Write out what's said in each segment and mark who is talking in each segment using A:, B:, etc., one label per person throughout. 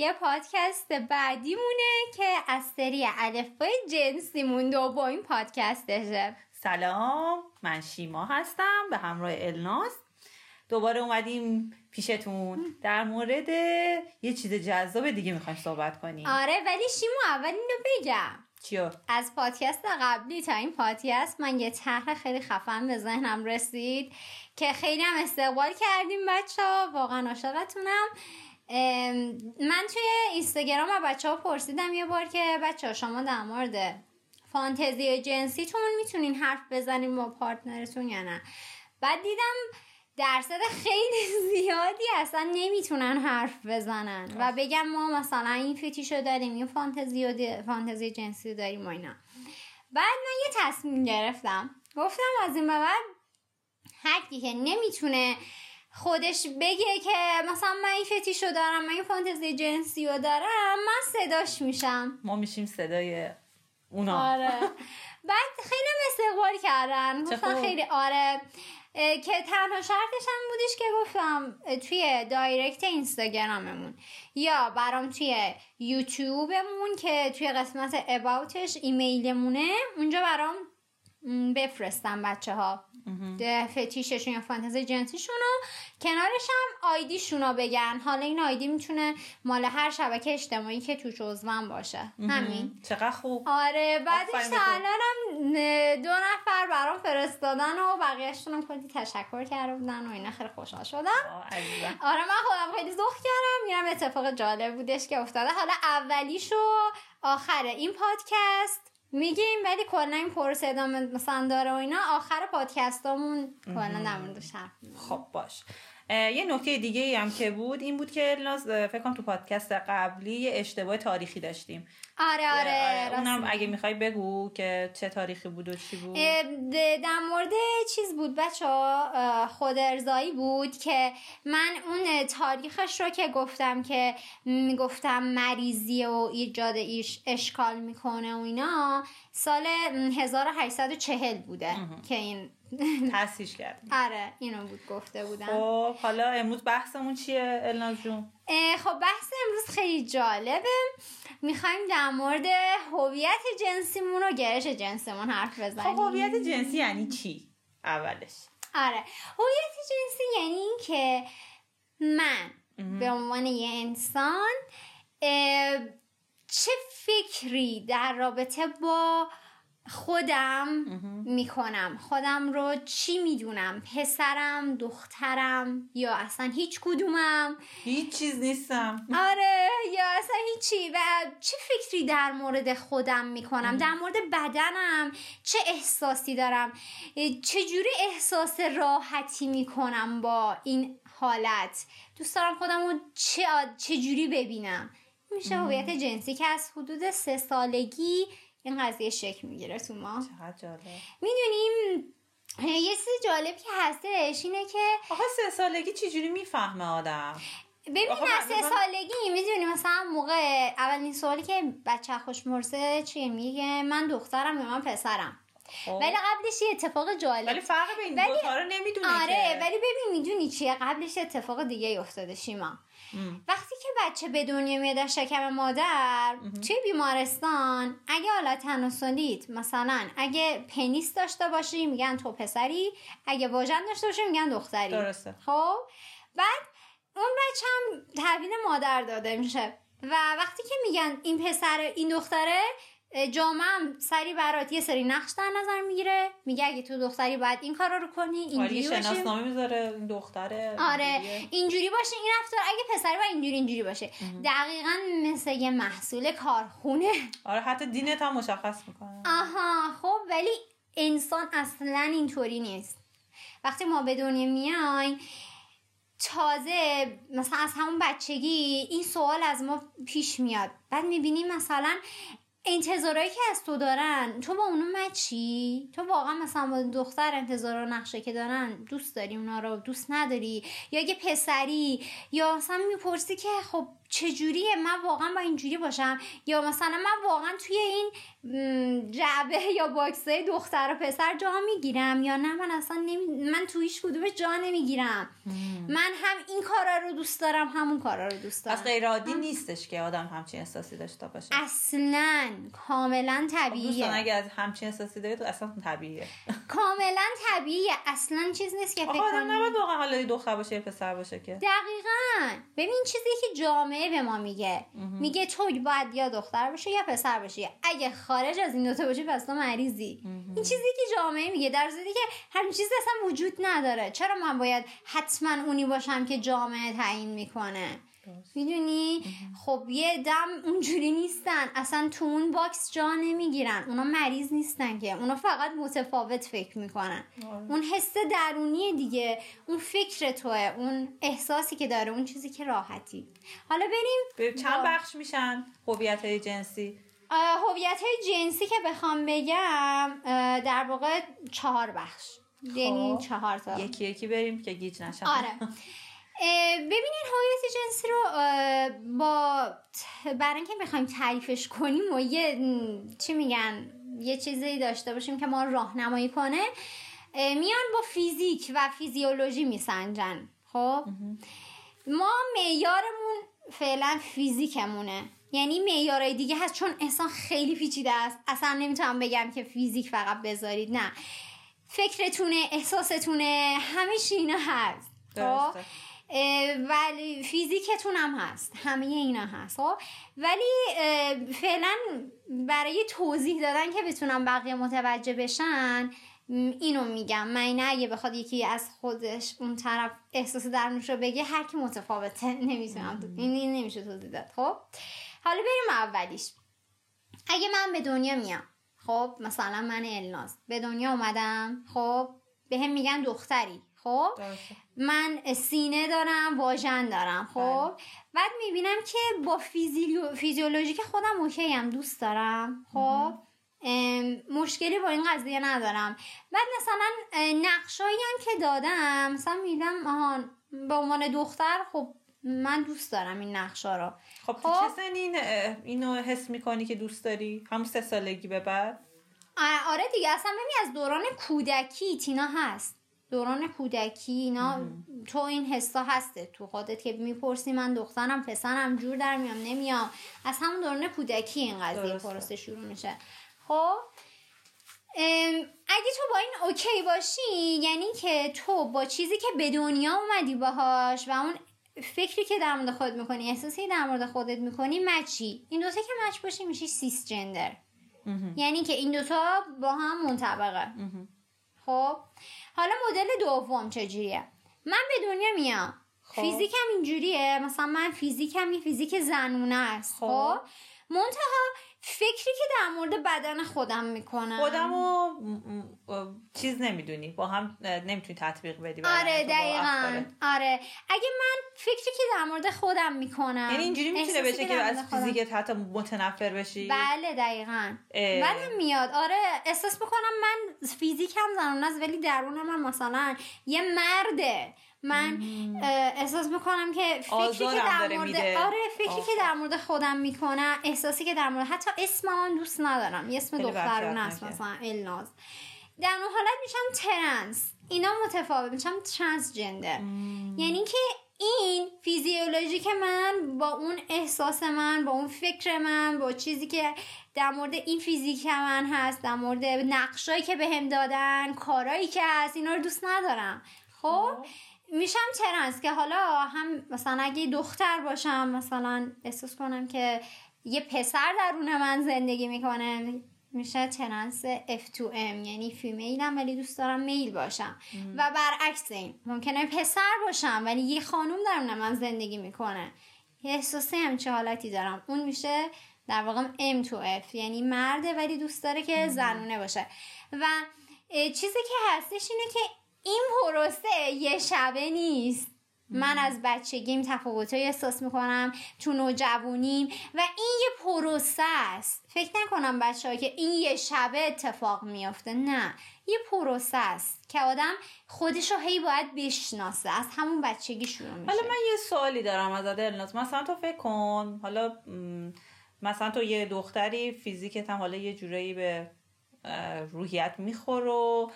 A: یه پادکست بعدیمونه که از سری الفبای جنسیمون دومین پادکستشه.
B: سلام من شیما هستم به همراه الناس. دوباره اومدیم پیشتون. در مورد یه چیز جذاب دیگه می‌خوایم صحبت کنیم.
A: آره ولی شیما اول اینو بگم.
B: چیو؟
A: از پادکست قبلی تا این پادکست من یه طرح خیلی خفن به ذهنم رسید که خیلی هم استقبال کردیم بچه ها واقعا عاشقتونم. من توی اینستاگرام بچه ها پرسیدم یه بار که بچه ها شما در مورد فانتزی جنسیتون می‌تونین حرف بزنین با پارتنرتون یا نه؟ بعد دیدم درصد خیلی زیادی اصلا نمی‌تونن حرف بزنن و بگم ما مثلا این فتیشو داریم این فانتزی, و فانتزی جنسی داریم و اینا. بعد من یه تصمیم گرفتم گفتم از این بعد هر که نمی‌تونه خودش بگه که مثلا من این فتیشو دارم من این فانتزی جنسی رو دارم من صداش میشم.
B: ما میشیم صدای اونا.
A: آره. بعد خیلی استقبال کردن. گفتن خیلی آره. که تنها شرطش هم بودش که گفتم توی دایرکت اینستاگراممون یا برام توی یوتیوبمون که توی قسمت اباوتش ایمیلمونه اونجا برام بفرستم بچه ها فتیششون یا فانتزی جنسیشون رو. کنارش هم آیدیشون رو بگن. حالا این آیدی می‌تونه مال هر شبکه اجتماعی که تو جزوان باشه. همین.
B: چقدر خوب.
A: آره بعدش الانم دو نفر برام فرستادن و بقیهشون هم کلی تشکر کرده بودن و اینا. خیلی خوشحال شدم. آره من خودم خیلی زخ کردم. میرم اتفاق جالب بودش که افتاده. حالا اولیشو آخر این پادکست. میگیم ولی کلا این پروسه ادامه مثلا داره و اینا. آخر پادکستامون کلا در موردش
B: خب باش. یه نکته دیگه هم که بود این بود که فکر کنم تو پادکست قبلی یه اشتباه تاریخی داشتیم.
A: آره آره, آره
B: اونم اگه می‌خوای بگو که چه تاریخی بود و چی بود.
A: در مورد چیز بود بچه ها خود ارزایی بود که من اون تاریخش رو که گفتم که می‌گفتم مریضی و ایجاد ایش اشکال می‌کنه و اینا سال 1840 بوده که این
B: تاسیش کردیم.
A: آره اینو بود گفته بودم.
B: خب حالا امروز بحثمون چیه الناز جون؟
A: خب بحث امروز خیلی جالبه. می‌خوایم در مورد هویت جنسیمون و گرش جنسیمون حرف بزنیم.
B: خب هویت جنسی یعنی چی؟ اولش.
A: آره. هویت جنسی یعنی این که من به عنوان یه انسان چه فکری در رابطه با خودم می‌کنم. خودم رو چی می‌دونم؟ پسرم دخترم یا اصلا هیچ کدومم؟
B: هیچ چیز نیستم.
A: آره یا اصلا هیچی. و چه فکری در مورد خودم می‌کنم؟ در مورد بدنم چه احساسی دارم؟ چه جوری احساس راحتی می‌کنم با این حالت؟ دوست دارم خودم رو چه, چه جوری ببینم؟ میشه هویت جنسی که از حدود سه سالگی این قضیه شکل می‌گیره تو ما. می‌دونیم یه چیز جالب که هستش اینه که
B: آخه سه سالگی چجوری می‌فهمه آدم؟
A: ببین از سه سالگی می‌دونی مثلا موقع اولین سوالی که بچه خوشمرزه چیه؟ میگه من دخترم یا من پسرم. خب. ولی قبلش یه اتفاق جالب.
B: ولی فرق بین ولی... رو نمی‌دونه
A: آره ولی ببین می‌دونی چیه؟ قبلش اتفاق دیگه افتاده شیما. وقتی که بچه به دنیا میاد در شکم مادر توی بیمارستان اگه حالا تناسلیت مثلا اگه پنیس داشته باشی میگن تو پسری اگه واژن داشته باشی میگن دختری.
B: درسته.
A: خب؟ بعد اون بچه هم تحویل مادر داده میشه. و وقتی که میگن این پسر این دختره جامعه سری برات یه سری نقش در نظر می‌گیره. میگه اگه تو دختری باید این کارا رو کنی اینجوری
B: باشی. می‌ذاره این دختره
A: آره اینجوری باشه این رفتار. اگه پسری باید اینجوری اینجوری باشه. دقیقا مثل یه محصول کارخونه.
B: آره حتی دینت هم مشخص می‌کنه.
A: آها خب ولی انسان اصلا اینطوری نیست. وقتی ما به دنیا میایم تازه مثلا از همون بچگی این سوال از ما پیش میاد. بعد می‌بینیم مثلا انتظارایی که از تو دارن تو با اونو مچی تو واقعا مثلا با دختر انتظار و نقشه که دارن دوست داری اونا رو دوست نداری؟ یا اگه پسری یا مثلا می‌پرسی که خب چجوریه؟ من واقعا با اینجوری باشم؟ یا مثلا من واقعا توی این جعبه یا باکسه دختر و پسر جا می‌گیرم یا نه؟ من اصلا نمی... من توی هیچ کدوم جا نمی‌گیرم. من هم این کارا رو دوست دارم همون کارا رو دوست دارم.
B: غیر عادی نیستش که آدم همچین احساسی داشته باشه.
A: اصلا. کاملا طبیعیه.
B: دوستان اگه از همچین احساسی داری تو اصلا طبیعیه.
A: کاملا طبیعیه. اصلا چیز نیست که فکر
B: آدم نباید واقعا حالا دختر باشه پسر باشه که.
A: دقیقا. ببین چیزی که جامعه به ما میگه. میگه تو باید یا دختر باشه یا پسر باشه اگه خارج از این دوتا باشه پس تو مریضی. این چیزی که جامعه میگه در صورتی که همین چیزی اصلا وجود نداره. چرا من باید حتما اونی باشم که جامعه تعیین می‌کنه؟ می‌دونی؟ خب یه عده اونجوری نیستن. اصلا تو اون box جا نمی‌گیرن. اونا مریض نیستن که. اونا فقط متفاوت فکر می‌کنن. اون حس درونی دیگه. اون فکر توه. اون احساسی که داره. اون چیزی که راحتی. حالا بریم.
B: چند بخش میشن هویت های جنسی؟
A: هویت های جنسی که بخوام بگم در واقع چهار بخش. یعنی
B: خب.
A: چهار تا.
B: یکی یکی بریم که گیج نشن.
A: آره. ببینین هویت جنسی رو با برای اینکه بخوایم تعریفش کنیم و یه چی میگن یه چیزی داشته باشیم که ما راهنمایی کنه میان با فیزیک و فیزیولوژی میسنجن خب؟ ما معیارمون فعلا فیزیکمونه. یعنی معیارهای دیگه هست چون انسان خیلی پیچیده است. اصلا نمی‌تونم بگم که فیزیک فقط بذارید نه. فکرتونه احساستونه همه اینا هست. خب؟ ولی فیزیکتون هم هست. همه اینا هست. خب؟ ولی فعلا برای توضیح دادن که بتونم بقیه متوجه بشن اینو میگم. من اگه بخواد یکی از خودش اون طرف احساس درونش رو بگه هر کی متفاوته. نمی‌تونم. این نمیشه توضیح داد. خب؟ حالا بریم اولیش. اگه من به دنیا میام خب؟ مثلا من الناز به دنیا اومدم خب؟ به هم میگن دختری. خب؟ من سینه دارم واژن دارم خب؟ بعد می‌بینم که با فیزیولوژی که خودم اوکی هم دوست دارم خب؟ مشکلی با این قضیه ندارم. بعد مثلا نقشایی هم که دادم مثلا میدم آهان به عنوان دختر خب من دوست دارم این نقشا رو.
B: خب تو چه سنین اینو حس می‌کنی که دوست داری؟ همون سه سالگی به بعد؟
A: آره دیگه اصلا ببین از دوران کودکی تینا هست. دوران کودکی اینا تو این حسا هسته. تو خودت که می‌پرسی من دخترم پسرم جور در میام نمیام. از همون دوران کودکی این قضیه پرسه شروع میشه. خب اگه تو با این اوکی باشی یعنی که تو با چیزی که به دنیا اومدی باهاش و اون فکری که در مورد خودت می‌کنی احساسی در مورد خودت می‌کنی مچی. این دوتا که مچ باشی میشی سیس جندر یعنی که این دوتا با هم منطبقه. خب حالا مدل دوم چجوریه من به دنیا میام. خب. فیزیکم اینجوریه. مثلا من فیزیکم یه فیزیک زنونه است. خب, خب؟ منتها فکری که در مورد بدن خودم می‌کنم.
B: خودم و چیز نمی‌دونی. با هم نمی‌تونی تطبیق بدی
A: آره دقیقا. آره. اگه من فکری که در مورد خودم می‌کنم
B: یعنی اینجوری می‌تونه بشه که از فیزیکت حتی متنفر بشی؟
A: بله دقیقا. بعدم میاد. آره احساس می‌کنم من فیزیکم زنونه است ولی درون من مثلا یه مرده. من احساس می‌کنم که فکری که در مورد آره فکری که در مورد خودم می‌کنم احساسی که در مورد حتی اسم من دوست ندارم. یه اسم دخترونه است مثلا الناز. در اون حالت میشم trans اینا متفاوت. میشم transgender یعنی که این فیزیولوژی که من با اون احساس من با اون فکر من با چیزی که در مورد این فیزیک من هست در مورد نقشایی که بهم به دادن کارایی که هست اینا رو دوست ندارم. خب. میشم trans که حالا هم مثلا اگه دختر باشم مثلا احساس کنم که یه پسر درون من زندگی می‌کنه میشه ترنس F2M یعنی فیمیلم ولی دوست دارم میل باشم. و برعکس این ممکنه پسر باشم ولی یه خانوم درون من زندگی می‌کنه. یه احساس چه حالتی دارم. اون میشه در واقع M to F یعنی مرده ولی دوست داره که زنونه باشه. و چیزی که هستش اینه که این پروسه یه شبه نیست. من از بچگیم تفاوتهایی احساس می‌کنم تو نوجوانیم و این یه پروسه است. فکر نکنم بچه ها که این یه شبه اتفاق میافته. نه یه پروسه است که آدم خودش رو هی باید بشناسه. از همون بچگی شروع میشه.
B: حالا من یه سوالی دارم از الناس مثلا تو فکر کن حالا مثلا تو یه دختری فیزیکت هم حالا یه جورایی به روحیت میخور و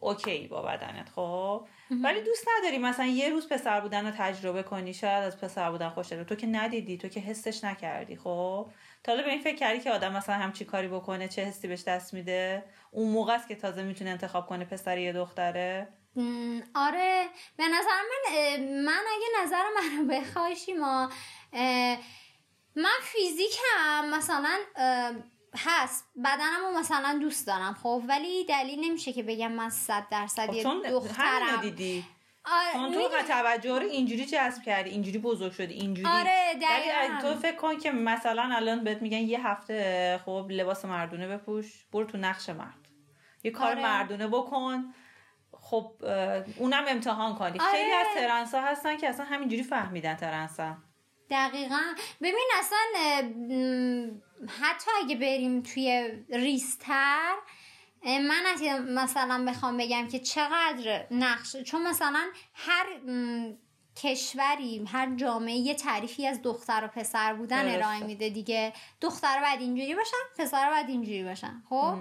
B: اوکی با بدنت خب؟ ولی دوست نداری مثلا یه روز پسر بودن رو تجربه کنی شاید از پسر بودن خوش تو که ندیدی تو که حسش نکردی خب؟ تا حالا به این فکر کردی که آدم مثلا همچی کاری بکنه چه حسی بهش دست میده؟ اون موقع است که تازه می‌تونه انتخاب کنه پسر یه دختره؟
A: آره. به نظر من من اگه نظر منو بخوای ما من فیزیکم مثلا هست. بدنم رو مثلا دوست دارم خب ولی دلیل نمیشه که بگم من صد درصد خب
B: یه دخترم. دیدی. آره تو توجه رو اینجوری جذب کردی اینجوری بزرگ شدی اینجوری.
A: آره
B: ولی تو فکر کن که مثلا الان بهت میگن یه هفته خب لباس مردونه بپوش برو تو نقش مرد. یه کار آره. مردونه بکن. خب اونم امتحان کنی. آره. خیلی از ترنسا هستن که اصلا همینجوری فهمیدن ترنسا.
A: دقیقا. ببین اصلا حتی اگه بریم توی ریستر من اگه مثلا بخوام بگم که چقدر نقش چون مثلا هر کشوری هر جامعه یه تعریفی از دختر و پسر بودن ارائه میده دیگه. دختر باید اینجوری باشن پسر باید اینجوری باشن خب؟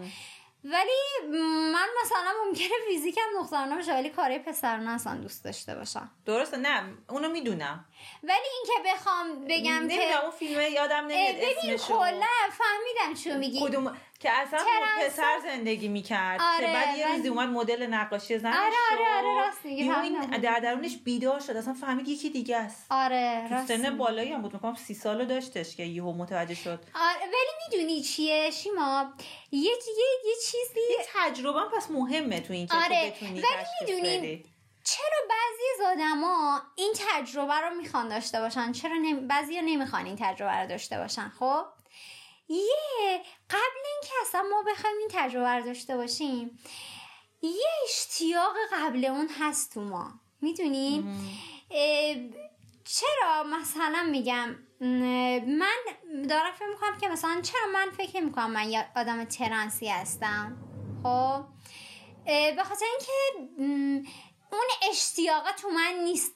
A: ولی من مثلا ممکنه فیزیکم دخترانه باشه ولی کار پسرانه اصلا دوست داشته باشم.
B: درسته؟ نه اونو می‌دونم.
A: ولی اینکه بخوام بگم
B: که اون فیلمه یادم نمیاد
A: ببین کلا فهمیدم چی میگی.
B: کدوم که اصلا پسر زندگی می‌کرد آره بعد یه روزی اومد مدل نقاشی زن آره
A: آره آره راست این
B: در درونش بیدار شد اصلا فهمید یکی دیگه است.
A: آره
B: راست سن بالایی هم بود میگم سی سالو داشتش که یهو متوجه شد.
A: آره ولی می‌دونی چیه شیما؟ یه یه یه چیزی
B: یه تجربه پس مهمه تو این که
A: آره.
B: تو بتونی
A: ولی می‌دونی چرا بعضی از آدما این تجربه رو می‌خوان داشته باشن؟ چرا نمی... بعضی نمی‌خوان این تجربه رو داشته باشن خب؟ یه قبل اینکه اصلا ما بخوایم این تجربه رو داشته باشیم یه اشتیاق قبل اون هست تو ما. می‌دونی چرا مثلا میگم من دارم فکر می‌کنم که مثلا چرا من فکر می‌کنم من یه آدم ترنسی هستم؟ خب؟ به خاطر اینکه اون اشتیاق تو من نیست.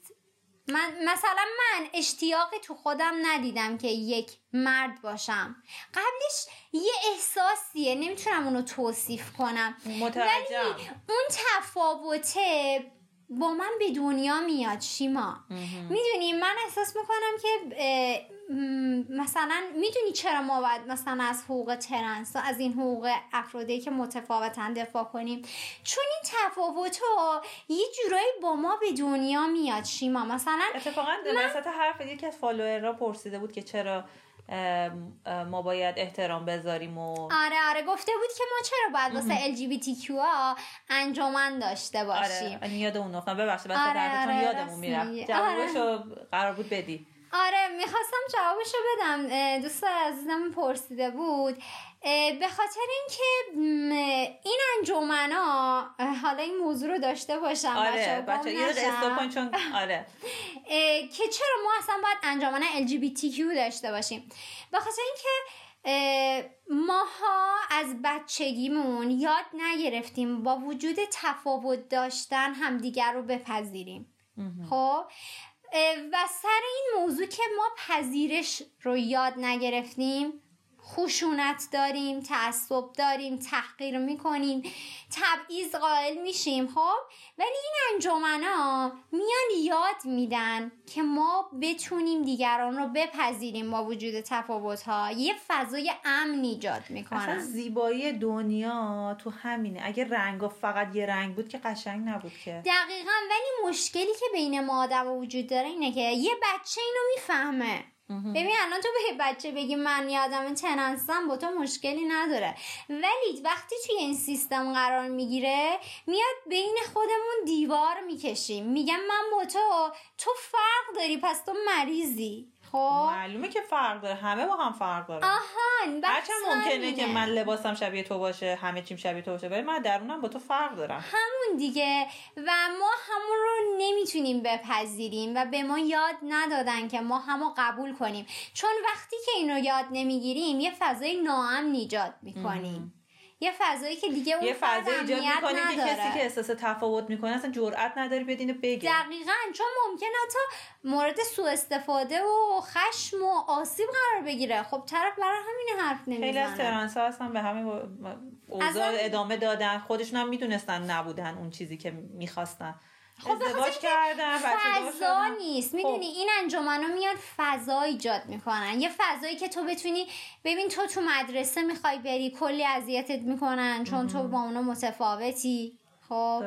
A: من مثلا من اشتیاقی تو خودم ندیدم که یک مرد باشم. قبلش یه احساسیه نمی‌تونم اونو توصیف کنم.
B: ولی
A: اون تفاوته با من به دنیا میاد شیما. می‌دونی من احساس می‌کنم که مثلا می‌دونی چرا ما باید مثلا از حقوق ترنس از این حقوق افرادی که متفاوتن دفاع کنیم؟ چون این تفاوت ها یه جورایی با ما به دنیا میاد شیما. مثلا
B: اتفاقا من... وسط حرف یکی از فالوور پرسیده بود که چرا ما باید احترام بذاریم و
A: آره آره گفته بود که ما چرا باید واسه LGBTQ ها انجامن داشته باشیم؟
B: آره یاد اون نقطه. ببخشید آره آره یادمون می‌رفت. جوابشو آره. قرار بود بدی.
A: آره می‌خواستم جوابشو بدم. دوست عزیزم پرسیده بود. به خاطر اینکه این انجمنا حالا این موضوع رو داشته باشم
B: آره بچه یه چون آره.
A: که چرا ما اصلا باید انجمن LGBTQ داشته باشیم؟ به خاطر اینکه ماها از بچگیمون یاد نگرفتیم با وجود تفاوت داشتن همدیگر رو بپذیریم. خب؟ و سر این موضوع که ما پذیرش رو یاد نگرفتیم خشونت داریم تعصب داریم تحقیر می‌کنیم تبعیض قائل میشیم خب؟ ولی این انجمنا میان یاد میدن که ما بتونیم دیگران رو بپذیریم با وجود تفاوت ها یه فضای امن ایجاد می‌کنن. اصلا
B: زیبایی دنیا تو همینه. اگه رنگ فقط یه رنگ بود که قشنگ نبود که.
A: دقیقا ولی مشکلی که بین ما آدم وجود داره اینه که یه بچه اینو می‌فهمه. ببین الان تو به بچه بگی من یادم تننسم با تو مشکلی نداره. ولی وقتی توی این سیستم قرار می‌گیره میاد بین خودمون دیوار می‌کشیم میگم من با تو تو فرق داری پس تو مریضی. خب.
B: معلومه که فرق داره. همه با هم فرق داره.
A: آهان
B: هرچند ممکنه. که من لباسم شبیه تو باشه همه چیم شبیه تو باشه ولی من درونم با تو فرق دارم.
A: همون دیگه. و ما همون رو نمی‌تونیم بپذیریم و به ما یاد ندادن که ما همو قبول کنیم. چون وقتی که اینو یاد نمی‌گیریم یه فضای ناامن ایجاد می‌کنیم. یه فضایی که دیگه اون
B: یه
A: فرد
B: فضا ایجاد
A: امنیت
B: می‌کنیم که
A: نداره.
B: کسی که احساس تفاوت می‌کنه اصلا جرئت نداره بیاد اینو بگه.
A: دقیقا چون ممکن حتی مورد سوء استفاده و خشم و آسیب قرار بگیره. خب طرف برای همین حرف
B: خیلی از
A: نمی‌زنه.
B: ترانس ها هستن به همین اوضاع
A: اصلا-
B: ادامه دادن. خودشون هم می‌دونستن نبودن اون چیزی که می‌خواستن.
A: خب
B: ازدواج کردن
A: فضا. نیست.
B: خب.
A: می‌دونی این انجمنا میاد فضا ایجاد می‌کنن. یه فضایی که تو بتونی ببین تو تو مدرسه می‌خوای بری کلی اذیتت می‌کنن چون تو با اونا متفاوتی. خب.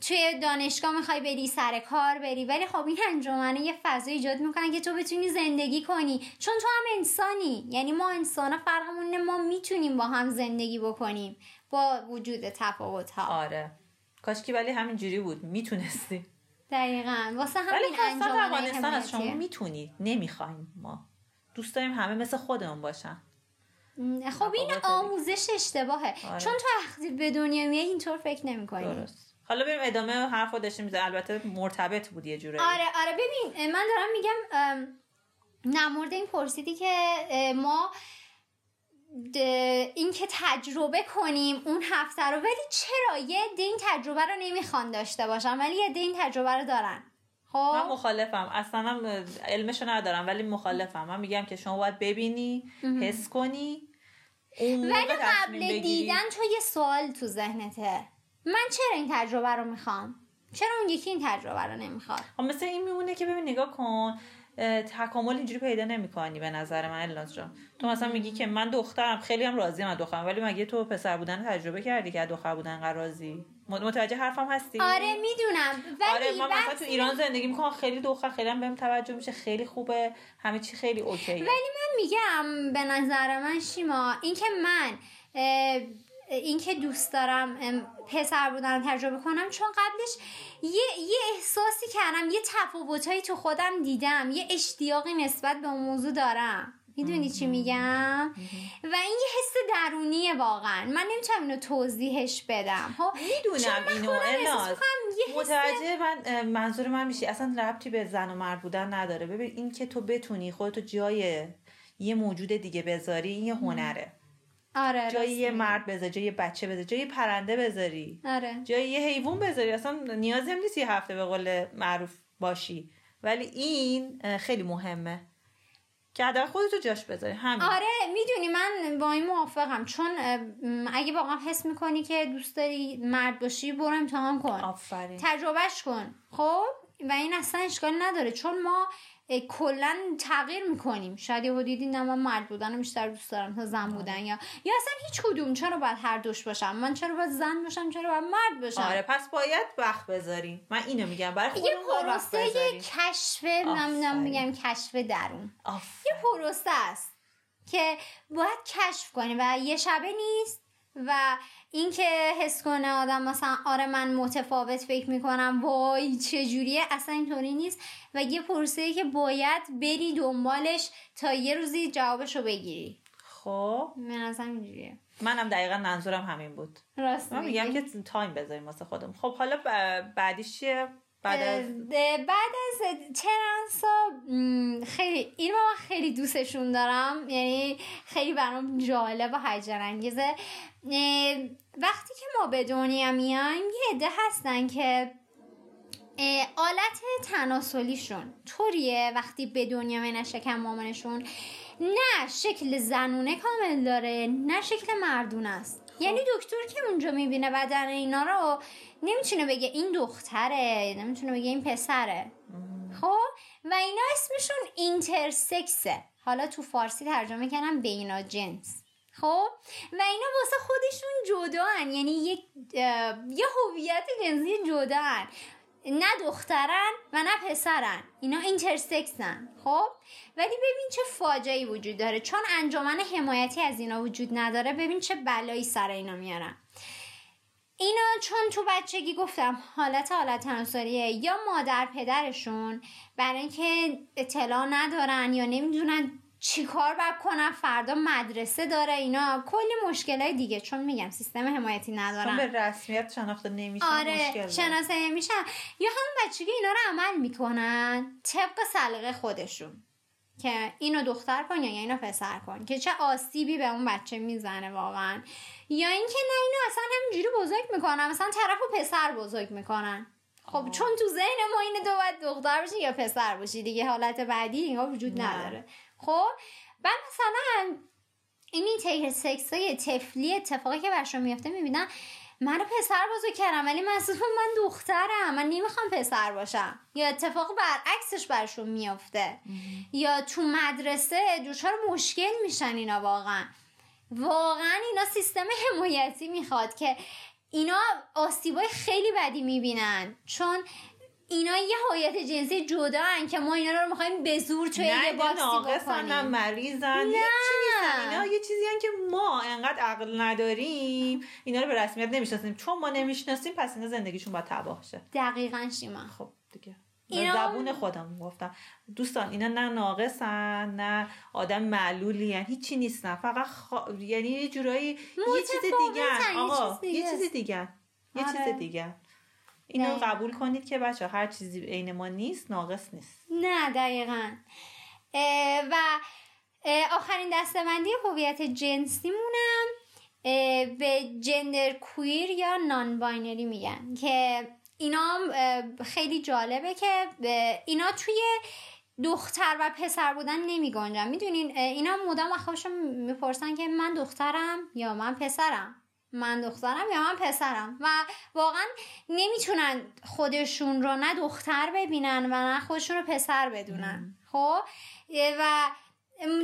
A: توی دانشگاه می‌خوای بری سر کار بری. ولی خب این انجمنه یه فضا ایجاد می‌کنن که تو بتونی زندگی کنی. چون تو هم انسانی. یعنی ما انسان فرقمون ما می‌تونیم با هم زندگی بکنیم با وجود تفاوت ها
B: آره. کاش که ولی همین جوری بود می‌تونستی.
A: دقیقا. واسه
B: ولی
A: همین
B: در
A: انجمنه
B: افغانستان از شما. می‌تونید نمی‌خوایم ما. دوست داریم همه مثل خودمون باشن.
A: خب این آموزش اشتباهه.
B: آره.
A: چون تو وقتی به دنیا میای اینطور فکر نمی‌کنی.
B: درست. حالا بریم ادامه حرف رو داشتیم. البته مرتبط بود یه جورایی.
A: آره آره. ببین من دارم میگم مورد این پرسیدی که ما د- این که تجربه کنیم اون هفته رو. ولی چرا؟ یه عده این تجربه رو نمی‌خوان داشته باشن ولی یه عده این تجربه رو دارن.
B: من
A: خب
B: مخالفم. اصلا هم علمشو ندارم ولی مخالفم. من میگم که شما باید ببینی حس کنی
A: ولی قبل. دیدن تو یه سوال تو ذهنته. من چرا این تجربه رو می‌خوام؟ چرا اون یکی این تجربه رو نمی‌خواد؟
B: خب مثل این میمونه که ببین نگاه کن. تکامل اینجوری پیدا نمی‌کنی به نظر من الناز جان. تو مثلا میگی که من دخترم خیلی هم راضیم از دخترم ولی مگه تو پسر بودن تجربه کردی که دختر بودن انقدر راضی؟ مت- متوجه حرفم هستی؟
A: آره می‌دونم. ولی
B: آره من مثلا تو ایران زندگی می‌کنم خیلی دختر خیلی هم بهم توجه میشه خیلی خوبه همه چی خیلی اوکیه.
A: ولی من میگم به نظر من شیما اینکه من اینکه دوست دارم پسر بودن تجربه کنم چون قبلش یه, یه احساسی کردم یه تفاوتهایی تو خودم دیدم یه اشتیاقی نسبت به اون موضوع دارم. می‌دونی چی میگم؟ و این یه حس درونیه واقعا. من نمی‌تونم اینو توضیحش بدم. خب؟
B: می‌دونم اینو الناز متوجه من منظور من میشی. اصلا ربطی به زن و مرد بودن نداره. ببین این که تو بتونی خودتو جای یه موجود دیگه بذاری این یه هنره.
A: آره
B: جای یه. مرد بذاری جای یه بچه بذاری جای یه پرنده بذاری.
A: آره.
B: جای یه حیوان بذاری اصلا نیازی هم نیست یه هفته به قول معروف باشی. ولی این خیلی مهمه. که حداقل خودتو جاش بذاری همین.
A: آره می‌دونی من با این موافقم. چون اگه واقعا حس می‌کنی که دوست داری مرد باشی برو امتحان کن.
B: آفرین.
A: تجربهش کن. خب؟ و این اصلا اشکال نداره. چون ما کلا تغییر می‌کنیم. شاید یهو دیدی نه من مرد بودن رو بیشتر دوست دارم تا زن بودن یا یا اصلا هیچ کدوم. چرا باید هر دوش باشم؟ من چرا باید زن باشم؟ چرا باید مرد باشم؟
B: آره پس باید وقت بذاریم. من اینو میگم. برای
A: یه
B: خودمون وقت
A: پروسه
B: بذاریم.
A: کشف نمی‌دونم. میگم کشف درون. یه پروسه است که باید کشف کنی و یه شبه نیست و اینکه حس کنه آدم مثلا آره من متفاوت فکر می‌کنم وای چجوریه؟ اصلا اینطوری نیست و یه پروسه که باید بری دنبالش تا یه روزی جوابشو بگیری.
B: خب.
A: من نظرم اینجوریه.
B: منم دقیقا منظورم همین بود.
A: راست
B: من. میگم که تایم بذاریم واسه خودم خب حالا بعدیش چیه؟ بعد از
A: بعد از ترنسا خیلی این من خیلی دوستشون دارم. یعنی خیلی برام جالب و هیجان انگیزه وقتی که ما به دنیا میایم یه عده هستن که آلت تناسلیشون طوریه وقتی به دنیا میان شکم مامانشون نه شکل زنونه کامل داره نه شکل مردونه است. یعنی دکتر که اونجا می‌بینه بدن اینا رو نمی‌تونه بگه این دختره نمی‌تونه بگه این پسره. خب؟ و اینا اسمشون اینترسکسه. حالا تو فارسی ترجمه کردم بینا جنس خب؟ و اینا واسه خودشون جدان یعنی یک یه هویت جنسی جدان نه دخترن و نه پسرن. اینا اینترسکسن. خب؟ ولی ببین چه فاجعه‌ای وجود داره. چون انجمن حمایتی از اینا وجود نداره ببین چه بلایی سر اینا میارن. اینا چون تو بچگی گفتم حالت حالت تناسلیه یا مادر پدرشون برای اینکه اطلاع ندارن یا نمی‌دونن چیکار باید کنن فردا مدرسه داره اینا. کلی مشکل دیگه. چون میگم سیستم حمایتی ندارن
B: چون به رسمیت شناخته نمیشن
A: آره شناسه نمیشن. یا همون بچگی اینا رو عمل می‌کنن طبق سلیقه خودشون. که اینو دختر کن یا اینو پسر کن. که چه آسیبی به اون بچه می‌زنه واقعا. یا اینکه نه اینو اصلا همینجوری بزرگ می‌کنن. مثلا طرف و پسر بزرگ می‌کنن. خب چون تو ذهن ما اینه تو باید دختر باشی یا پسر باشی دیگه. حالت بعدی اینها وجود نداره. خب بعد مثلا این تیک سکس های تفلی اتفاقی که برشون میفته می‌بینن منو پسر بزرگ کردم ولی من من دخترم من نمی‌خوام پسر باشم. یا اتفاق برعکسش برشون میافته. یا تو مدرسه دچار مشکل میشن اینا واقعا. واقعا اینا سیستم حمایتی می‌خواد که اینا آسیبای خیلی بدی می‌بینن. چون اینا یه هویت جنسی جدا هن که ما اینا رو می‌خوایم به زور توی یه باکسی بکنیم.
B: نه مریضن نه. اینا یه چیزی هن که ما انقدر عقل نداریم. اینا رو به رسمیت نمی‌شناسیم. چون ما نمی‌شناسیم پس اینا زندگیشون باید تباه شه.
A: دقیقا شیما.
B: خب دیگه. اینا... زبون خودم گفتم. دوستان اینا نه ناقصن نه آدم معلولی هن. هیچی نیستن. فقط یعنی یه جورایی یه چیز دیگه آقا یه چیز دیگه یه چیز آره. دیگه اینو قبول کنید که بچه هر چیزی عین ما نیست ناقص نیست.
A: نه دقیقا. و آخرین دستبندی هویت جنسیمونم به جندر کویر یا نان باینری میگن که اینا خیلی جالبه که اینا توی دختر و پسر بودن نمی گنجن می‌دونین اینا مدام خودشون می‌پرسن که من دخترم یا من پسرم. من دخترم یا من پسرم. و واقعا نمی‌تونن خودشون رو نه دختر ببینن و نه خودشون رو پسر بدونن. خب؟ و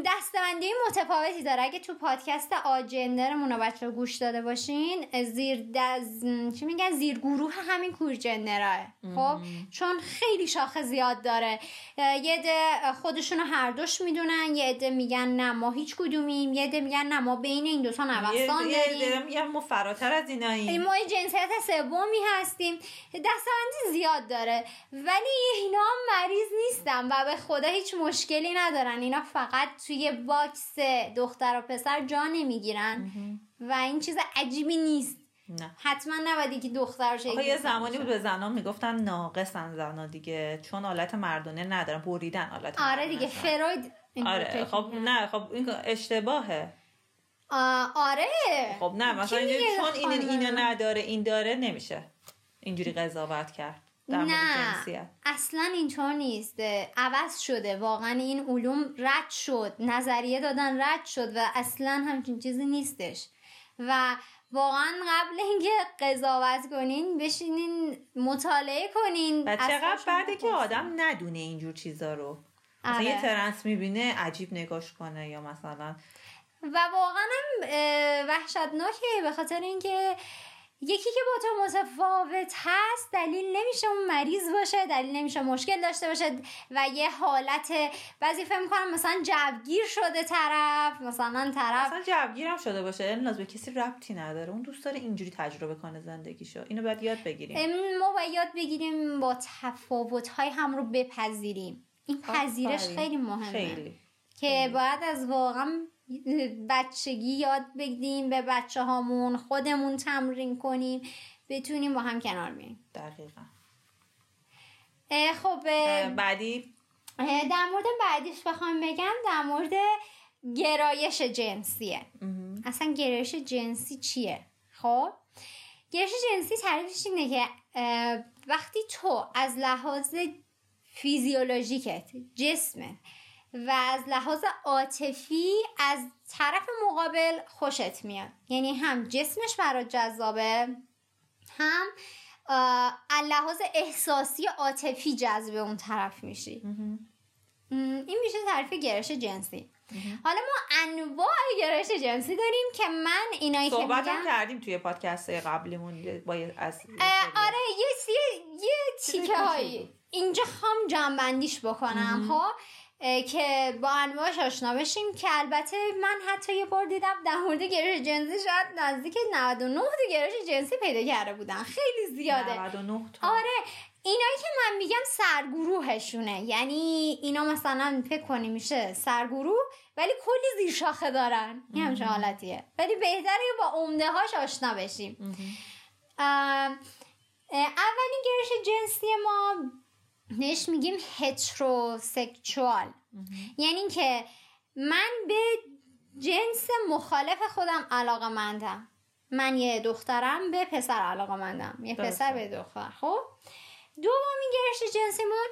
A: دستبندی متفاوتی داره. اگه تو پادکست آجندرمون رو بچه گوش داده باشین زیر دز... چی میگن؟ زیر گروه همین کور جندراه. خب؟ چون خیلی شاخه زیاد داره. یه ده خودشون هر دوش می‌دونن یه عده میگن نه ما هیچ کدومیم. یه عده میگن نه ما بین این دوتا نوستان
B: داریم. یه میگن ما فراتر از ایناییم.
A: ما جنسیت سومی هستیم. دسته بندی زیاد داره. ولی اینا مریض نیستن و به خدا هیچ مشکلی ندارن. اینا فقط توی box دختر و پسر جا نمی‌گیرن. و این چیز عجیبی نیست. نه. حتما نباید که دختر
B: یه زمانی بود به زنان می‌گفتن ناقصن زنا دیگه. چون حالت مردونه ندارن بریدن حالت
A: آره دیگه فروید
B: آره خب نه خب این اشتباهه.
A: آره.
B: خب نه مثلا چون این اینو نداره این داره نمیشه اینجوری قضاوت کرد. نه
A: اصلا اینطور نیست. عوض شده. واقعا این علوم رد شد. نظریه دادن رد شد و اصلا همچین چیزی نیستش. و واقعا قبل اینکه قضاوت کنین بشینین مطالعه کنین.
B: و چقدر بعده که آدم ندونه اینجور چیزا رو. مثلا یه آره. ترنس می‌بینه عجیب نگاش کنه یا مثلا
A: و واقعا هم وحشتناکه به خاطر اینکه یکی که با تو متفاوت هست دلیل نمیشه اون مریض باشه دلیل نمیشه مشکل داشته باشه و یه حالت بعضی فکر می‌کنم مثلا جوگیر شده طرف مثلا طرف
B: مثلا جوگیر هم شده باشه نیاز به کسی ربطی نداره. اون دوست داره اینجوری تجربه کنه زندگیشو. اینو باید یاد بگیریم.
A: ما باید یاد بگیریم با تفاوت های هم رو بپذیریم. این پذیرش خیلی مهمه خیلی. که باید از واقعا بچگی یاد بگیریم به بچه هامون خودمون تمرین کنیم بتونیم با هم کنار بیاییم.
B: دقیقا.
A: خب
B: بعدی؟
A: در مورد بعدیش بخوام بگم در مورد گرایش جنسیه. اصلا گرایش جنسی چیه؟ خب گرایش جنسی تعریفش اینه که وقتی تو از لحاظ فیزیولوژیکت جسمت و از لحاظ عاطفی از طرف مقابل خوشت میاد. یعنی هم جسمش برات جذابه هم لحاظ احساسی عاطفی جذب اون طرف میشی. این میشه تعریف گرش جنسی. حالا ما انواع گرایش جنسی داریم که من اینایی که
B: صحبت هم کردیم توی پادکست قبلیمون با از
A: آره یه یه, یه تیکه هایی اینجا خام جنبندیش بکنم ها خب؟ که با انواعش آشنا بشیم که البته من حتی یه بار دیدم در مورد گرش جنسی شاید نزدیک 99 تا گرش جنسی پیدا کرده بودن. خیلی زیاده.
B: 99 تا.
A: آره اینایی که من میگم سرگروهشونه. یعنی اینا مثلا فکر کنی میشه سرگروه ولی کلی زیر شاخه دارن. این همچه حالتیه. ولی بهتره با عمده هاش آشنا بشیم. اولین گرش جنسی ما نش میگیم هتروسکچوال یعنی که من به جنس مخالف خودم علاقه مندم. من یه دخترم به پسر علاقه مندم. یه پسر به دختر. خب؟ دومین گرش جنسیمون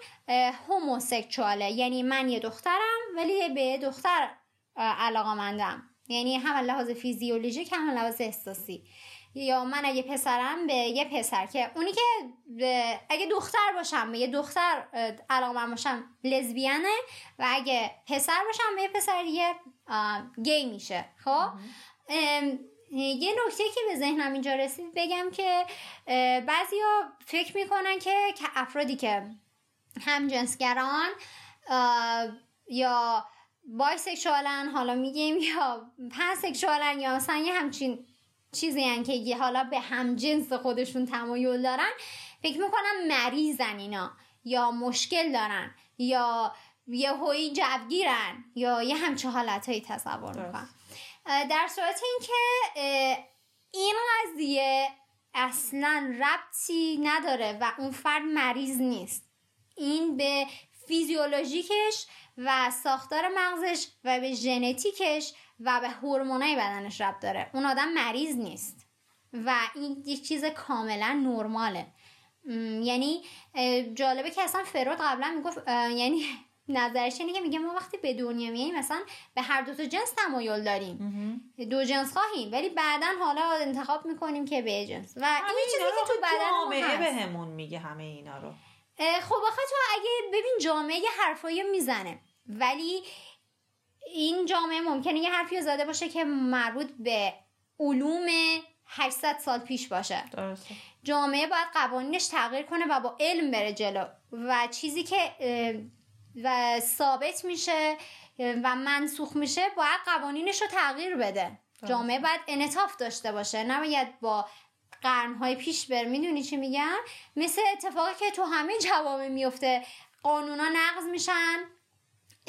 A: هوموسکچواله یعنی من یه دخترم ولی به دختر علاقه مندم. یعنی هم لحاظ فیزیولوژیک هم لحاظ احساسی. یا من اگه پسرم به یه پسر که اونی که اگه دختر باشم به یه دختر علاقه من باشم لزبیانه و اگه پسر باشم به یه پسر یه گی میشه. خب؟ یه نکته که به ذهنم اینجا رسید بگم که بعضیا فکر می‌کنن که افرادی که هم جنسگران یا بایسکشوالن حالا میگیم یا پنسکشوالن یا مثلا یه همچین چیزی هن که حالا به هم جنس خودشون تمایل دارن فکر می‌کنن مریضن اینا یا مشکل دارن یا یه هوی جبگیرن یا یه همچه حالت تصور می‌کنن در صورت اینکه این قضیه اصلا ربطی نداره و اون فرد مریض نیست. این به فیزیولوژیکش و ساختار مغزش و به ژنتیکش و به هورمونای بدنش ربط داره. اون آدم مریض نیست. و این یک چیز کاملا نرماله. یعنی جالبه که اصلا فرود قبلا می‌گفت یعنی نظرش اینه که میگه ما وقتی به دنیا میاییم مثلا به هر دو تا جنس تمایل داریم. دو جنس خواهیم. ولی بعدا حالا انتخاب می‌کنیم که به جنس. و این چیزی که تو بدن
B: جامعه بهمون میگه همه اینا رو.
A: خب آخه تو اگه ببین جامعه یه حرفایی می‌زنه ولی این جامعه ممکنه یه حرفی زده باشه که مربوط به علوم 800 سال پیش باشه.
B: درسته.
A: جامعه باید قوانینش تغییر کنه و با علم بره جلو. و چیزی که و ثابت میشه و منسوخ میشه باید قوانینش رو تغییر بده. جامعه باید انطاف داشته باشه. نباید با قرنهای پیش بر. می‌دونی چی میگم؟ مثل اتفاقی که تو همه جوامع میفته قانونا نقض میشن.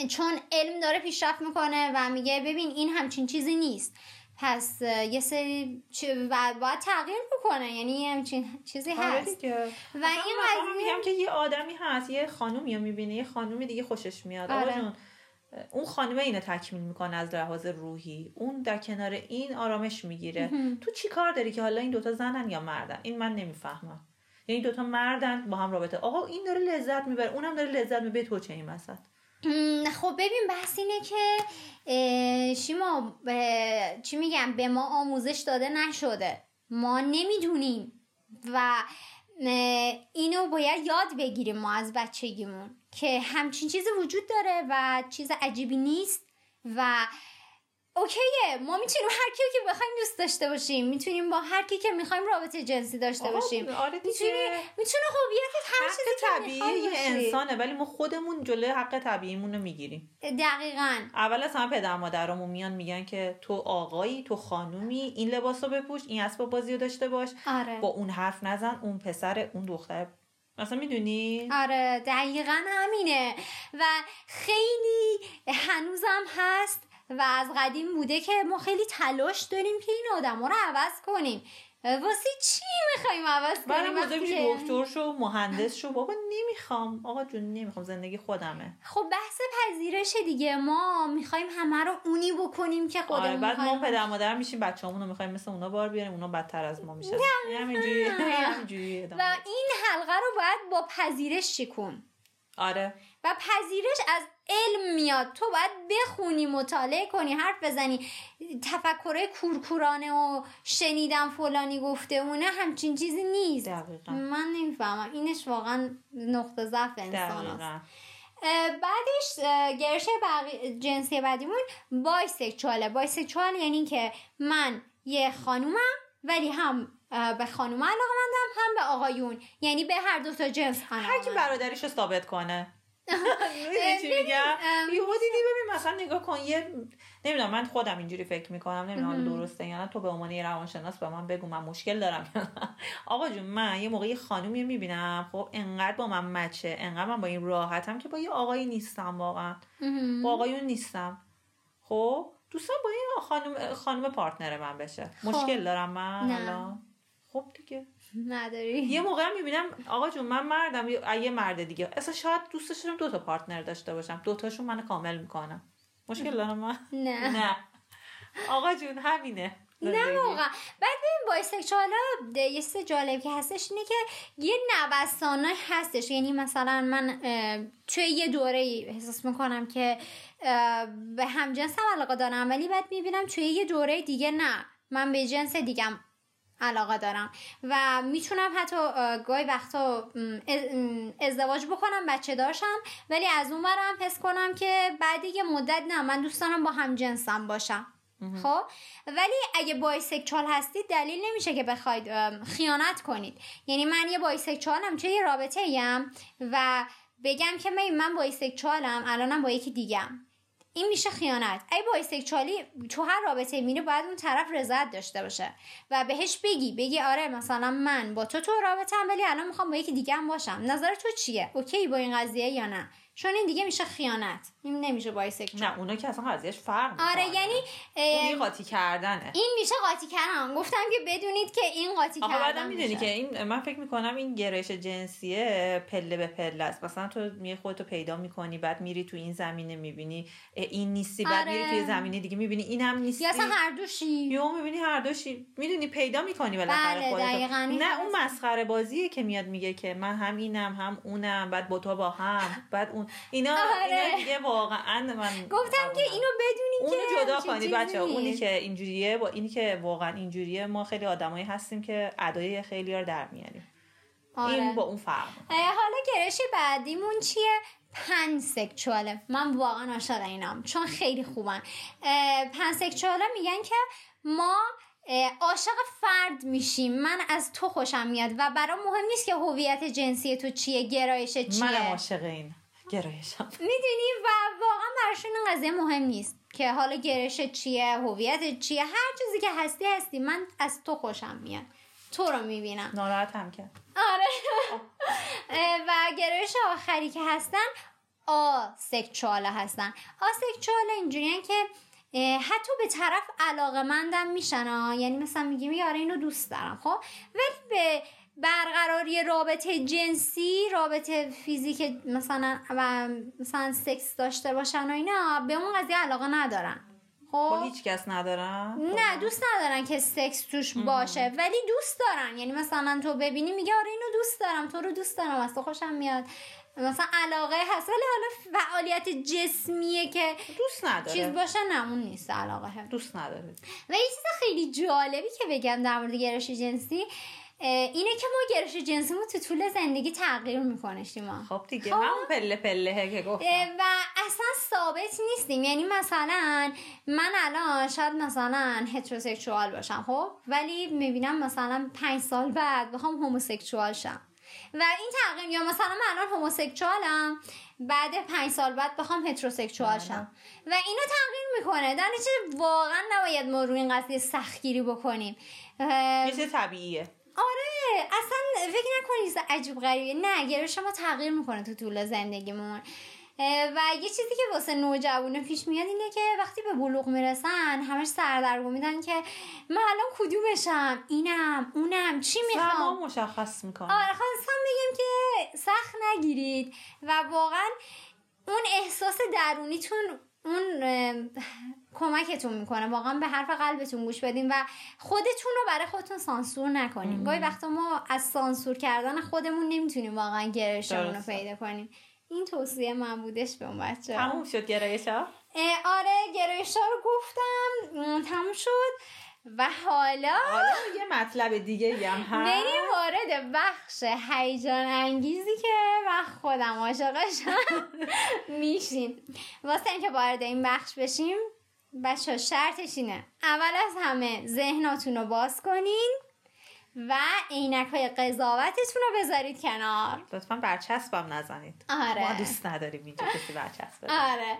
A: چون علم داره پیشرفت می‌کنه و میگه ببین این همچین چیزی نیست. پس یه سری و باید تغییر بکنه یعنی همچین چیزی
B: آره
A: هست.
B: و این قضیه میگم که یه آدمی هست یه خانومی رو می‌بینه یه خانومی دیگه خوشش میاد. آره. اون خانمه اینو تکمیل می‌کنه از لحاظ روحی. اون در کنار این آرامش می‌گیره. تو چی کار داری که حالا این دوتا زنن یا مردن؟ این من نمی‌فهمم. یعنی دوتا مردن با هم رابطه. آقا این داره لذت می‌بره اونم داره لذت می‌بره. تو چه این وسط؟
A: خب ببین بحث اینه که شیما چی میگم به ما آموزش داده نشده. ما نمی‌دونیم و اینو باید یاد بگیریم ما از بچگیمون که همچین چیزی وجود داره و چیز عجیبی نیست و اوکیه. ما می‌تونیم هر کی که بخوایم دوست داشته باشیم. می‌تونیم با هر کی که می‌خوایم رابطه جنسی داشته باشیم.
B: آره
A: می‌تونی می‌تونه هویت هر چیزی
B: طبیعی یه انسانه ولی ما خودمون جلوی حق طبیعیمون رو می‌گیریم.
A: دقیقا.
B: اول از همه پدر مادرامون میان میگن که تو آقایی تو خانومی این لباس رو بپوش این اسباب بازی رو داشته باش.
A: آره.
B: با اون حرف نزن اون پسر اون دختر. مثلا می‌دونی؟
A: آره دقیقا همینه. و خیلی هنوزم هست و از قدیم بوده که ما خیلی تلاش داریم که این آدم رو عوض کنیم. واسه چی می‌خوایم عوض کنیم
B: وقتی که دکتر شو مهندس شو. بابا نمی‌خوام. آقا جون نمی‌خوام. زندگی خودمه.
A: خب بحث پذیرش دیگه. ما می‌خوایم همه رو اونی بکنیم که خودمون آره
B: بعد ما پدر مادر میشیم بچه‌مون رو می‌خوایم مثل اونا بار بیاریم. اونا بدتر از ما میشن. همینجوری
A: و این حلقه رو باید با پذیرش شکون
B: آره.
A: و پذیرش از علم میاد. تو باید بخونی مطالعه کنی حرف بزنی. تفکره کورکورانه و شنیدم فلانی گفته اونه همچین چیزی نیست.
B: دقیقا.
A: من نمی‌فهمم. اینش واقعا نقطه ضعف انسان هست. بعدش گرشه بقی... جنسی بعدیمون بایسکچواله. بایسکچوال یعنی که من یه خانومم ولی هم به خانوم علاقه مندم هم به آقایون. یعنی به هر دو تا جنس
B: هر کی برادریش رو ثابت کنه. می‌دونی چی میگم؟ یهو دیدی ببین مثلا نگاه کن یه نمی‌دونم من خودم اینجوری فکر می‌کنم نمی‌دونم درسته یا نه. تو به عنوان یه روانشناس به من بگو من مشکل دارم آقا جون من یه موقع یه خانومی می‌بینم خب انقدر با من مچه انقدر من با این راحتم که با یه آقایی نیستم واقعا. با آقایون نیستم. خب دوستان با این خانم خانم پارتنر من بشه. خب. مشکل دارم من؟ الان خب دیگه.
A: نداری.
B: یه موقع می‌بینم آقا جون من مردم یه مرد دیگه. اصلا شاید دوست داشتم دو تا پارتنر داشته باشم. دو تاشون منو کامل می‌کنم مشکل دارم من
A: نه.
B: نه. آقا جون همینه.
A: نه واقعا. بعد ببین بایسکشوالا یه چیز جالب که هستش اینه که یه نوسانای هستش. یعنی مثلا من توی یه دوره احساس می‌کنم که به هم جنس هم علاقه دارم. ولی بعد می‌بینم توی یه دوره دیگه نه. من به جنس دیگم علاقه دارم. و می‌تونم حتی گاهی وقتا ازدواج بکنم بچه دارشم ولی از اون برم حس کنم که بعد یه مدت نه من دوست دارم با هم جنسم باشم. خب؟ ولی اگه بایسکچوال هستید دلیل نمیشه که بخواید خیانت کنید. یعنی من یه بایسکچوالم چه یه رابطه ایم و بگم که من من bisexual م الانم با یکی دیگم این میشه خیانت. ای bisexual ی تو هر رابطه میره باید اون طرف رضایت داشته باشه و بهش بگی بگی آره مثلا من با تو تو رابطه هم ولی الان می‌خوام با یکی دیگه هم باشم. نظر تو چیه؟ okay با این قضیه یا نه؟ چون این دیگه میشه خیانت. این نمیشه bisexual
B: نه اونا که اصلا قضیهش فرق
A: آره یعنی
B: این قاطی کردنه.
A: این میشه قاطی کردن. گفتم که بدونید که این قاطی کردن بعدم
B: می‌دونی که این من فکر می‌کنم این گرایش جنسیه پله به پله است. مثلا تو می خودتو پیدا می‌کنی بعد میری تو این زمینه می‌بینی. این نیستی بعد آره. میری توی زمینه دیگه می‌بینی. این هم نیستی.
A: یا اصلا هر دوشی.
B: یا می‌بینی هر دوشی. می‌دونی پیدا می‌کنی بالاخره
A: بله خودت
B: نه اون مسخره بازیه که میاد میگه که من هم اینم هم اونم بعد با تو با هم بعد اون اینا آره. اینا دیگه واقعا من
A: گفتم که اینو بدونی
B: اونو جدا کنید بچه اونی که اینجوریه با اینی که واقعا اینجوریه ما خیلی آدمایی هستیم که ادای خیلی رو در میاریم. آره. این با اون فرق
A: حالا گرش بعدیمون چیه؟ پن سکچواله من واقعا عاشق اینام چون خیلی خوبن. پن سکچواله میگن که ما عاشق فرد میشیم. من از تو خوشم میاد و برام مهم نیست که هویت جنسی تو چیه گرایش چیه.
B: من عاشق این. گرایشم
A: می‌دونی؟ و واقعا براشون این قضیه مهم نیست که حالا گرایش چیه هویت چیه هر چیزی که هستی هستی. من از تو خوشم میاد. تو رو می‌بینم.
B: ناراحت هم که
A: آره. و گرایش آخری که هستن آ سکچواله هستن. آ سکچواله اینجوریه که حتی به طرف علاقه مندم میشن یعنی مثلا میگیم یاره اینو دوست دارم. خب؟ ولی به برقراری رابطه جنسی رابطه فیزیک مثلا مثلا سکس داشته باشن و اینا به اون قضیه علاقه ندارن. خب؟
B: با هیچ کس ندارن؟
A: نه دوست ندارن که سکس توش باشه ولی دوست دارن. یعنی مثلا تو ببینی میگه آره اینو دوست دارم تو رو دوست دارم از تو خوشم میاد. مثلا علاقه هست ولی حالا فعالیت جسمیه که
B: دوست نداره.
A: چیز باشه نه اون نیست علاقه.
B: دوست نداره.
A: و یه چیز خیلی جالبی که بگم در مورد گرش جنسی اینه که ما گرش جنسیمون تو طول زندگی تغییر می‌کنه شیما.
B: خب دیگه خب؟ همون پله پله که گفتم.
A: و اصلا ثابت نیستیم. یعنی مثلا من الان شاید مثلا هتروسکسوال باشم خب؟ ولی می‌بینم مثلا پنج سال بعد بخوام هوموسکسوال شم. و این تغییر یا مثلا من الان هوموسکسوالم بعد پنج سال بعد بخوام هتروسکسوال شم. و اینو تغییر می‌کنه. در واقعا نباید ما روی این قضیه سختگیری بکنیم.
B: یه طبیعیه.
A: آره اصلا فکر نکنید عجیب غریبه. نه گرایش ما تغییر می‌کنه تو طول زندگیمون. و یه چیزی که واسه نوجوانه پیش میاد اینه که وقتی به بلوغ می‌رسن همش سردرگم میدن که من الان کدومشم اینم اونم چی می‌خوام؟
B: مشخص می‌کنم
A: آره خواستم بگم که سخت نگیرید. و واقعا اون احساس درونیتون اون کمکتون می‌کنه. واقعا به حرف قلبتون گوش بدین و خودتون رو برای خودتون سانسور نکنیم. گاهی وقتا ما از سانسور کردن خودمون نمی‌تونیم واقعا گرایشمون رو پیدا کنیم. این توصیه من بودش به اون بچه.
B: تموم شد گرایش ها
A: آره گرایش ها رو گفتم. تموم شد. و حالا
B: حالا یه مطلب دیگه هم هست.
A: بریم وارد بخش هیجان انگیزی که من خودم عاشقشم میشیم. واسه اینکه وارد این بخش بشیم بچه شرطش اینه. اول از همه ذهناتون رو باز کنین و عینک های قضاوتتون رو بذارید کنار.
B: لطفا برچسبم نزنید.
A: آره.
B: ما دوست نداریم اینجا کسی برچسب.
A: آره.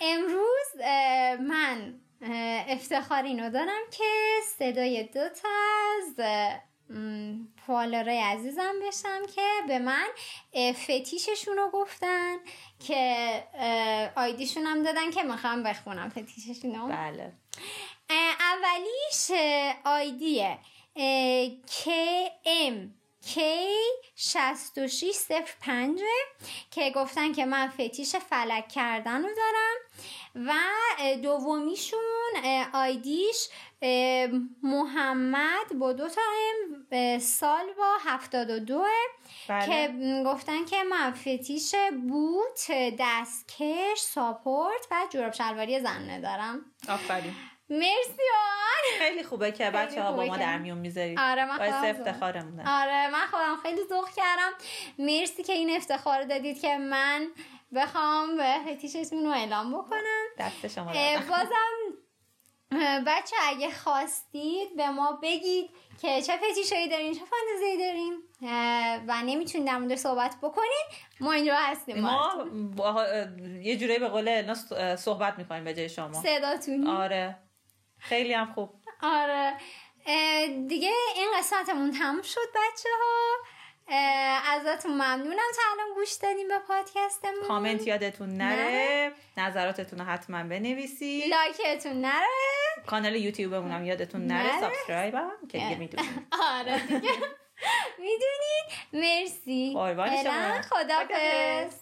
A: امروز من افتخار اینو دارم که صدای دو تا از فالارای عزیزم بشم که به من فتیششون رو گفتن که آیدیشون هم دادن که می‌خوام بخونم فتیششون رو.
B: بله.
A: اولیش آیدیه KM K 6605 که گفتن که من فتیش فلک کردن رو دارم. و دومیشون آیدیش محمد با دو تا ام سال با 72
B: بله.
A: که گفتن که من فتیش بوت دستکش ساپورت و جوراب شلواری زنه دارم.
B: آفرین.
A: مرسی آن
B: خیلی خوبه که بچه ها با ما در میون می‌ذارید.
A: آره من.
B: افتخارمونه.
A: آره من خودم خیلی ذوق کردم. مرسی که این افتخار رو دادید که من بخوام به فتیشتون رو اعلام بکنم.
B: دست شما.
A: بازم بچه اگه خواستید به ما بگید که چه فتیشایی دارین چه فانتزی دارین و نمی‌تونید در مورد صحبت بکنید ما اینجا هستیم.
B: ما. با- یه جورایی به قول صحبت می‌کنیم به جای شما.
A: صداتون
B: آره. خیلی هم خوب.
A: آره. دیگه این قسمتمون تموم شد بچه ها ازتون ممنونم. تا الان گوش دادیم به پادکستمون.
B: کامنت یادتون نره. نظراتتون رو حتما بنویسید.
A: like تون نره.
B: کانال یوتیوبمون هم یادتون نره.
A: نره.
B: subscribe هم که دیگه می‌دونید.
A: آره دیگه. می‌دونید. مرسی.
B: قربان شما.
A: خدافظ